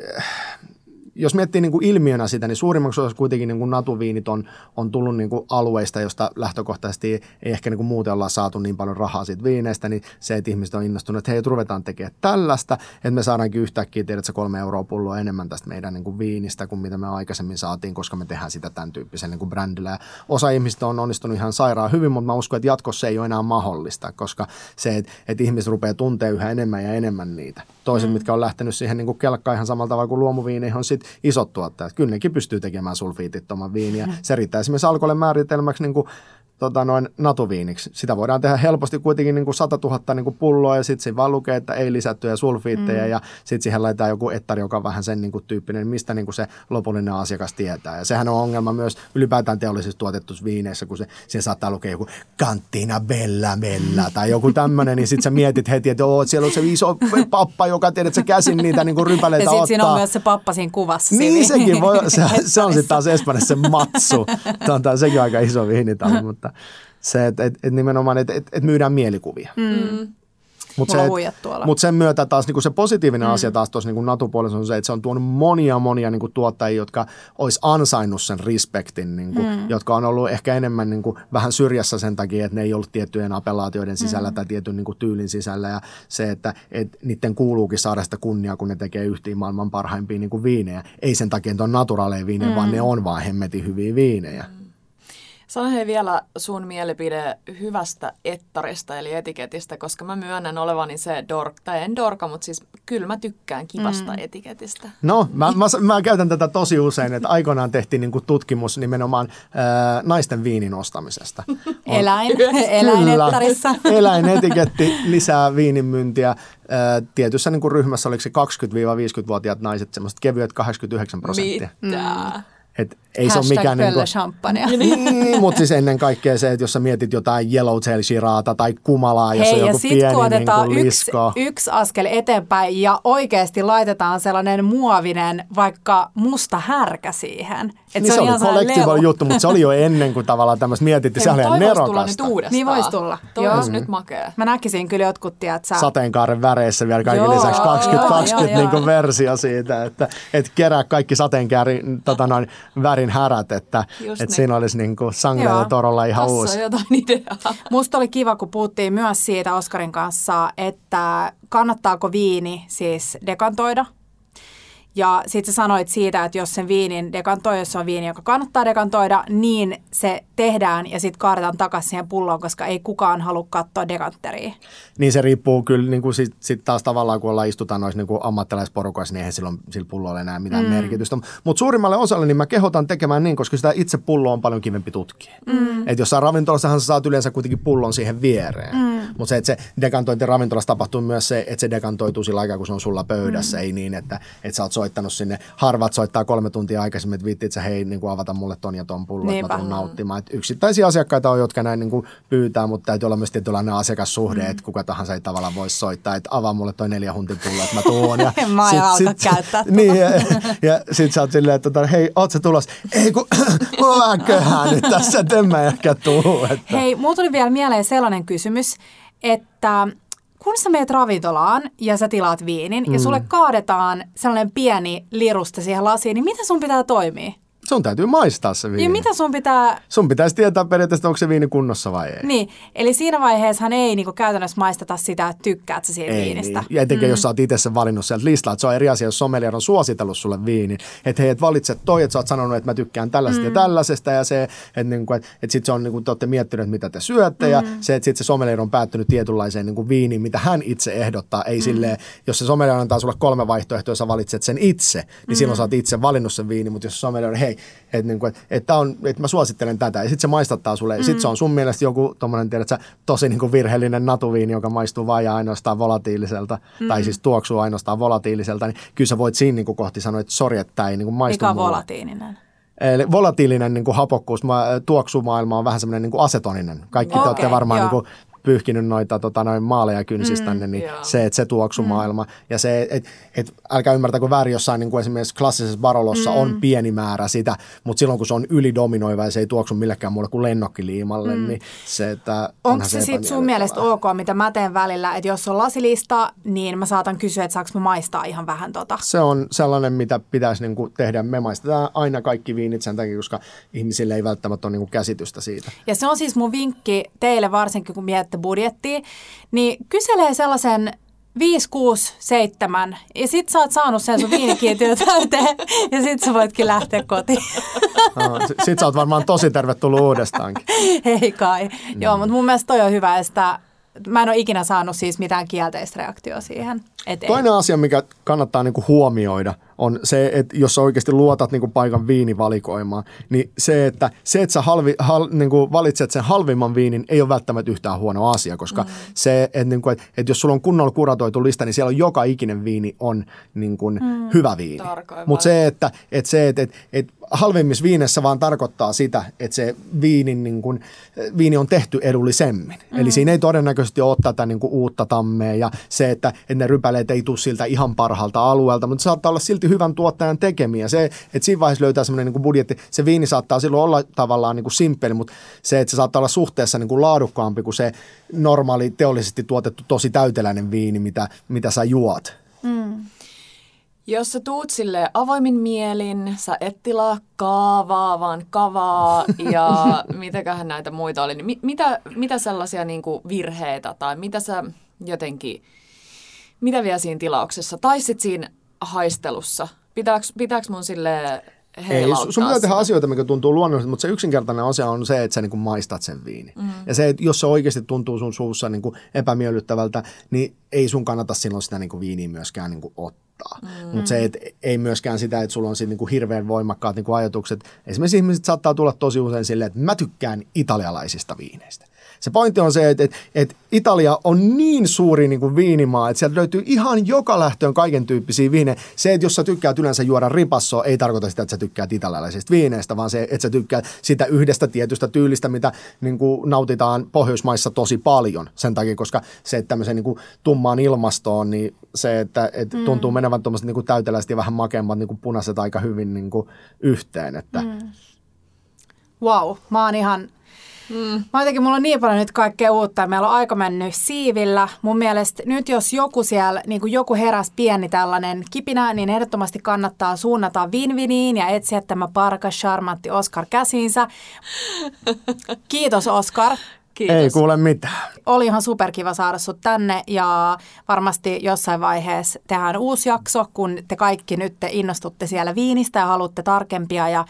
jos miettii niin kuin ilmiönä sitä, niin suurimmaksi osaksi kuitenkin niin kuin natuviinit on, on tullut niin kuin alueista, josta lähtökohtaisesti ei ehkä niin kuin muuten olla saatu niin paljon rahaa siitä viineistä, niin se, että ihmiset on innostunut, että hei, ruvetaan tekemään tällaista, että me saadaankin yhtäkkiä, tiedät se kolme euroa pulloa enemmän tästä meidän niin kuin viinistä kuin mitä me aikaisemmin saatiin, koska me tehdään sitä tämän tyyppisen niin kuin brändillä. Ja osa ihmistä on onnistunut ihan sairaan hyvin, mutta mä uskon, että jatkossa se ei ole enää mahdollista, koska se, että, että ihmiset rupeaa tuntea yhä enemmän ja enemmän niitä. Toiset, mm. mitkä on lähtenyt siihen niin kuin kelkkaan ihan samalla tavalla kuin luomuviineihin, on sit isot tuottajat. Kyllä nekin pystyy tekemään sulfiitittoman viiniä. Mm. Se riittää esimerkiksi alkoholin määritelmäksi niin kuin tota, noin natuviiniksi. Sitä voidaan tehdä helposti kuitenkin niin kuin 100 000 niin kuin pulloa ja sitten siinä vaan lukee, että ei lisättyjä sulfiitteja mm. ja sitten siihen laitetaan joku ettari, joka on vähän sen niin kuin tyyppinen, mistä niin kuin se lopullinen asiakas tietää. Ja sehän on ongelma myös ylipäätään teollisissa tuotettuissa viineissä, kun se, siihen saattaa lukea joku kantina bella bella tai joku tämmöinen, niin sitten sä mietit heti, että Oo, siellä on se iso pappa, joka tiedät, että se käsin niitä niin kuin rypäleitä ja ottaa. siinä on myös se pappa siinä kuvassa. Niin, sekin voi, se, se on sitten taas Espanjassa se matsu. Tämä sekin aika iso viinitalo, mutta mutta se, että et, et nimenomaan, että et, et myydään mielikuvia. Mm. Mutta se, mut sen myötä taas niinku se positiivinen mm. asia taas tuossa niinku Natu-puolella on se, että se on tuonut monia monia niinku tuottajia, jotka olisi ansainnut sen respektin, niinku, mm. jotka on ollut ehkä enemmän niinku, vähän syrjässä sen takia, että ne ei ollut tiettyjen apelaatioiden sisällä mm. tai tietyn niinku, tyylin sisällä. Ja se, että et, niiden kuuluukin saada sitä kunniaa, kun ne tekee yhtiin maailman parhaimpia niinku, viinejä. Ei sen takia, että on naturaaleja viinejä, mm. vaan ne on vaan hemmetin hyviä viinejä. Mm. Sano hei vielä sun mielipide hyvästä ettarista eli etiketistä, koska mä myönnän olevani se dork, tai en dorka, mutta siis kyllä mä tykkään kivasta mm. etiketistä. No, mä, mä, mä käytän tätä tosi usein, että aikoinaan tehtiin niinku tutkimus nimenomaan ää, naisten viinin ostamisesta. On, Eläin, eläinettarissa. eläinetiketti lisää viinin myyntiä. Tietyssä niinku ryhmässä oliko se 20-50-vuotiaat naiset, semmoiset kevyet 89 prosenttia. Mitä? Mm. Et ei se ole mikään... Niin champagnea. niin, mutta siis ennen kaikkea se, että jos sä mietit jotain Yellowtail Shiraata tai Kumalaa, jos Hei, on joku ja pieni kun otetaan niin yksi, yksi askel eteenpäin ja oikeasti laitetaan sellainen muovinen vaikka musta härkä siihen. Et niin se, se oli collectible juttu, mutta se oli jo ennen kuin tavallaan tämmöistä mietittiin. Se oli ihan nerokasta. Niin voisi tulla. Toi olisi nyt makea. Mä näkisin kyllä jotkut, tiedät sä... Sateenkaaren väreissä vielä kaiken joo, lisäksi 2020 niin versio siitä, että et kerää kaikki sateenkäärin tota noin, värin härät, että et niin. siinä olisi niin kuin Torolla ihan Tossa uusi. on jotain ideaa. Musta oli kiva, kun puhuttiin myös siitä Oskarin kanssa, että kannattaako viini siis dekantoida Ja sitten sä sanoit siitä, että jos sen viinin dekantoi, jos se on viini, joka kannattaa dekantoida, niin se tehdään ja sitten kaadetaan takaisin siihen pulloon, koska ei kukaan halua katsoa dekantteria. Niin se riippuu kyllä niin kuin sit, sit taas tavallaan, kun ollaan istutaan noissa niin ammattilaisporukoissa, niin eihän silloin sillä pullolla enää mitään mm. merkitystä. Mutta suurimmalle osalle niin mä kehotan tekemään niin, koska sitä itse pulloa on paljon kivempi tutkia. Mm. Et jossain ravintolassahan sä saat yleensä kuitenkin pullon siihen viereen. Mm. Mutta se, että se dekantointi ravintolassa tapahtuu myös se, että se dekantoituu sillä aikaa, kun se on sulla pöydässä, mm. ei niin, että, että sä oot soittanut sinne. Harvat soittaa kolme tuntia aikaisemmin, että viittit sä hei niin kuin avata mulle ton ja ton pullon, että mä tuun nauttimaan. Et yksittäisiä asiakkaita on, jotka näin niin kuin pyytää, mutta täytyy olla myös tietynlainen asiakassuhde, mm. että kuka tahansa ei tavallaan voi soittaa, että avaa mulle toi neljä huntin pullo, että mä tuon. Ja mä sit, sit, käyttää Niin, ja, ja sit sä oot silleen, että tota, hei, oot sä tulos? Ei kun, mulla on vähän köhää nyt tässä, että en mä ehkä tuu. Että. Hei, mulla tuli vielä mieleen sellainen kysymys, että kun sä meet ravintolaan ja sä tilaat viinin mm. ja sulle kaadetaan sellainen pieni lirusta siihen lasiin, niin miten sun pitää toimia? Sun täytyy maistaa se viini. Ja mitä sun pitää... Sun pitäisi tietää periaatteessa, onko se viini kunnossa vai ei. Niin, eli siinä vaiheessa ei niinku käytännössä maisteta sitä, että tykkäät sä siitä ei, viinistä. Niin. Ja etenkin, mm. jos sä oot itse sen valinnut sieltä listaa, että se on eri asia, jos sommelier on suositellut sulle viini. Että hei, et valitse toi, että sä oot sanonut, että mä tykkään tällaisesta mm. ja tällaisesta. Ja se, että niinku, et, et sit se on, niinku, te olette miettineet, mitä te syötte. Mm. Ja se, että sit se sommelier on päättynyt tietynlaiseen niinku viiniin, mitä hän itse ehdottaa. Ei mm. silleen, jos se sommelier antaa sulle kolme vaihtoehtoa, jos sä valitset sen itse, niin mm. silloin sä oot itse valinnut sen viini. Mutta jos sommelier on, hei, että niinku, et, että, on, että mä suosittelen tätä. Ja sitten se maistattaa sulle. Mm. Sitten se on sun mielestä joku tommonen, tiedät sä, tosi niin kuin virheellinen natuviini, joka maistuu vain ja ainoastaan volatiiliselta, mm. tai siis tuoksuu ainoastaan volatiiliselta, niin kyllä sä voit siinä niin kuin kohti sanoa, että sori, että tämä ei niin kuin maistu Mikä on volatiilinen? Eli volatiilinen niin kuin hapokkuus, tuoksumaailma on vähän semmoinen niin kuin asetoninen. Kaikki okay, te olette varmaan niin kuin pyyhkinyt noita tota, noin maaleja kynsistänne, mm, niin yeah. se, että se tuoksumaailma mm. ja se, että et, älkää ymmärtäkö väärin jossain niin kuin esimerkiksi klassisessa Barolossa mm. on pieni määrä sitä, mutta silloin kun se on ylidominoiva ja se ei tuoksu millekään muulle kuin lennokkiliimalle, mm. niin se, että Onko se, se sitten sun mielestä ok, mitä mä teen välillä, että jos on lasilista, niin mä saatan kysyä, että saanko mä maistaa ihan vähän tota? Se on sellainen, mitä pitäisi niin kuin tehdä. Me maistetaan aina kaikki viinit sen takia, koska ihmisille ei välttämättä ole niin kuin käsitystä siitä. Ja se on siis mun vinkki teille varsinkin, kun mietitte sitä budjettia, niin kyselee sellaisen 5, 6, 7 ja sit sä oot saanut sen sun viinikiintiö täyteen ja sit sä voitkin lähteä kotiin. No, sit sä oot varmaan tosi tervetullut uudestaankin. Ei kai. Mm. Joo, mutta mun mielestä toi on hyvä, että mä en ole ikinä saanut siis mitään kielteistä reaktioa siihen. Toinen asia, mikä kannattaa niinku huomioida, on se, että jos sä oikeasti luotat niinku paikan viinivalikoimaan, niin se, että se, että sä halvi, hal, niinku valitset sen halvimman viinin, ei ole välttämättä yhtään huono asia, koska mm. se, että niinku, et, et jos sulla on kunnolla kuratoitu lista, niin siellä on joka ikinen viini on niinku mm. hyvä viini. Mutta se, että et se, että et, et halvimmissa viineissä vaan tarkoittaa sitä, että se viinin, niin kuin, viini on tehty edullisemmin. Mm. Eli siinä ei todennäköisesti ole tätä niin kuin uutta tammea ja se, että, että ne rypäleet ei tule siltä ihan parhaalta alueelta, mutta se saattaa olla silti hyvän tuottajan tekemiä. Se, että siinä vaiheessa löytää semmoinen niin budjetti, se viini saattaa silloin olla tavallaan niin kuin simppeli, mutta se, että se saattaa olla suhteessa niin kuin laadukkaampi kuin se normaali teollisesti tuotettu tosi täyteläinen viini, mitä, mitä sä juot. Mm. Jos sä tuut sille avoimin mielin, sä et tilaa kaavaa, vaan kavaa ja mitäköhän näitä muita oli, niin mitä, mitä sellaisia niin kuin virheitä tai mitä sä jotenkin, mitä vielä siinä tilauksessa tai sitten siinä haistelussa? Pitääkö, pitääkö mun sille ei, sun pitää tehdä asioita, mikä tuntuu luonnollisesti, mutta se yksinkertainen asia on se, että sä niin maistat sen viini. Mm. Ja se, että jos se oikeasti tuntuu sun suussa niin epämiellyttävältä, niin ei sun kannata silloin sitä niin viiniä myöskään niin ottaa. Mm. Mutta se, että ei myöskään sitä, että sulla on sit niin hirveän voimakkaat niin ajatukset. Esimerkiksi ihmiset saattaa tulla tosi usein silleen, että mä tykkään italialaisista viineistä. Se pointti on se, että, että, että Italia on niin suuri niin kuin viinimaa, että sieltä löytyy ihan joka lähtöön kaiken tyyppisiä viinejä. Se, että jos sä tykkäät yleensä juoda ripassoa, ei tarkoita sitä, että sä tykkäät italialaisista viineistä, vaan se, että sä tykkäät sitä yhdestä tietystä tyylistä, mitä niin kuin nautitaan Pohjoismaissa tosi paljon. Sen takia, koska se, että tämmöiseen niin kuin tummaan ilmastoon, niin se, että, että mm. tuntuu menevän tuommoiset niin täyteläiset ja vähän makeammat niin kuin punaiset aika hyvin niin kuin yhteen. Että. Mm. Wow, mä oon ihan Mm. Mä jotenkin, mulla on niin paljon nyt kaikkea uutta ja meillä on aika mennyt siivillä. Mun mielestä nyt jos joku siellä, niin kuin joku heräs pieni tällainen kipinä, niin ehdottomasti kannattaa suunnata Vinviniin ja etsiä tämä parka charmantti Oscar käsiinsä. Kiitos Oscar. Kiitos. Ei kuule mitään. Oli ihan superkiva saada sut tänne ja varmasti jossain vaiheessa tehdään uusi jakso, kun te kaikki nyt te innostutte siellä viinistä ja haluatte tarkempia ja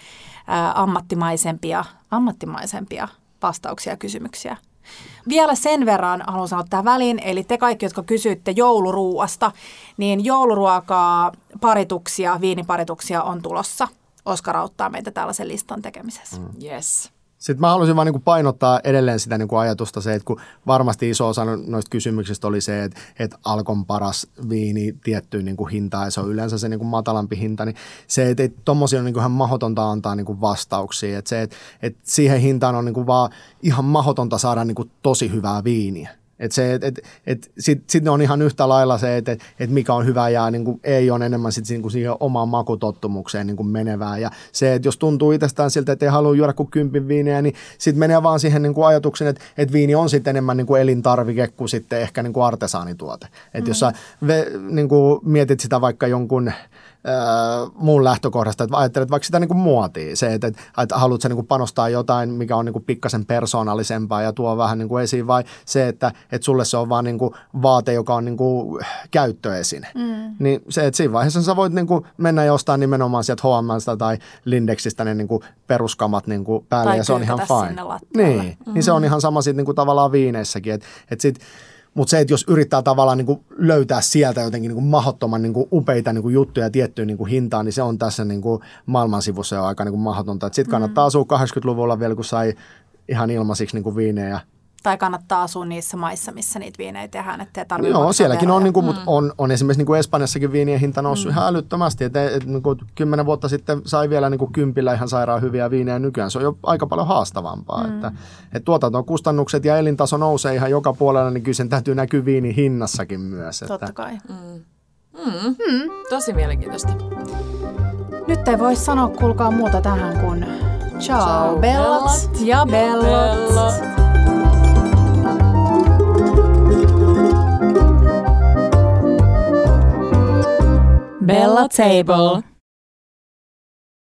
ää, ammattimaisempia, ammattimaisempia vastauksia ja kysymyksiä. Vielä sen verran haluan sanoa tähän väliin, eli te kaikki, jotka kysyitte jouluruuasta, niin jouluruokaa, parituksia, viiniparituksia on tulossa. Oskar auttaa meitä tällaisen listan tekemisessä. Mm. Yes. Sitten mä haluaisin vaan niin painottaa edelleen sitä niin ajatusta se, että kun varmasti iso osa noista kysymyksistä oli se, että, että Alkon paras viini tiettyyn niin hintaan ja se on yleensä se niin matalampi hinta, niin se, että, että tommosia on niin ihan mahdotonta antaa niin vastauksia. Että se, että, että siihen hintaan on niin vaan ihan mahdotonta saada niin tosi hyvää viiniä. Et se, et, et, et Sitten sit on ihan yhtä lailla se, että et, et mikä on hyvä ja niin kuin ei ole enemmän sit niin kuin siihen omaan makutottumukseen niin kuin menevää. Ja se, että jos tuntuu itsestään siltä, että ei halua juoda kuin kympin viiniä, niin sitten menee vaan siihen niin kuin ajatuksen, että, että viini on sitten enemmän niin kuin elintarvike kuin sitten ehkä niin kuin artesaanituote. Että mm. jos sä ve, niin kuin mietit sitä vaikka jonkun Öö, muun lähtökohdasta, että ajattelet vaikka sitä niin kuin muotia, se, että, että haluat niin kuin panostaa jotain, mikä on niin kuin pikkasen persoonallisempaa ja tuo vähän niin kuin esiin, vai se, että, että sulle se on vaan niin kuin vaate, joka on niin kuin käyttöesine. Mm. Niin se, että siinä vaiheessa sä voit niin kuin mennä jostain nimenomaan sieltä H&Mstä tai Lindexistä ne niin kuin peruskamat niin kuin päälle tai ja se on ihan fine. Niin, mm-hmm. niin se on ihan sama sitten niin kuin tavallaan viineissäkin, että, että sitten mutta se, että jos yrittää tavallaan niin kuin löytää sieltä jotenkin niin kuin mahdottoman niin kuin upeita niin kuin juttuja tiettyyn niin kuin hintaan, niin se on tässä niin kuin maailman sivussa jo aika niin kuin mahdotonta. Sitten kannattaa mm. asua 80-luvulla vielä, kun sai ihan ilmaisiksi niin kuin viinejä tai kannattaa asua niissä maissa, missä niitä viinejä tehdään, ettei tarvitse Joo, sielläkin on, niin kuin, mm. on, on esimerkiksi niin kuin Espanjassakin viinien hinta noussut mm. ihan älyttömästi. Et, et, niin kuin kymmenen vuotta sitten sai vielä niin kuin kympillä ihan sairaan hyviä viinejä, nykyään se on jo aika paljon haastavampaa. Mm. Että, et tuotantokustannukset ja elintaso nousee ihan joka puolella, niin kyllä sen täytyy näkyä viinin hinnassakin myös. Että. Totta kai. Mm. Mm. Mm. Tosi mielenkiintoista. Nyt ei voi sanoa, kuulkaa muuta tähän kuin ciao, ciao bellat ja bellot. bellot. Bella Table.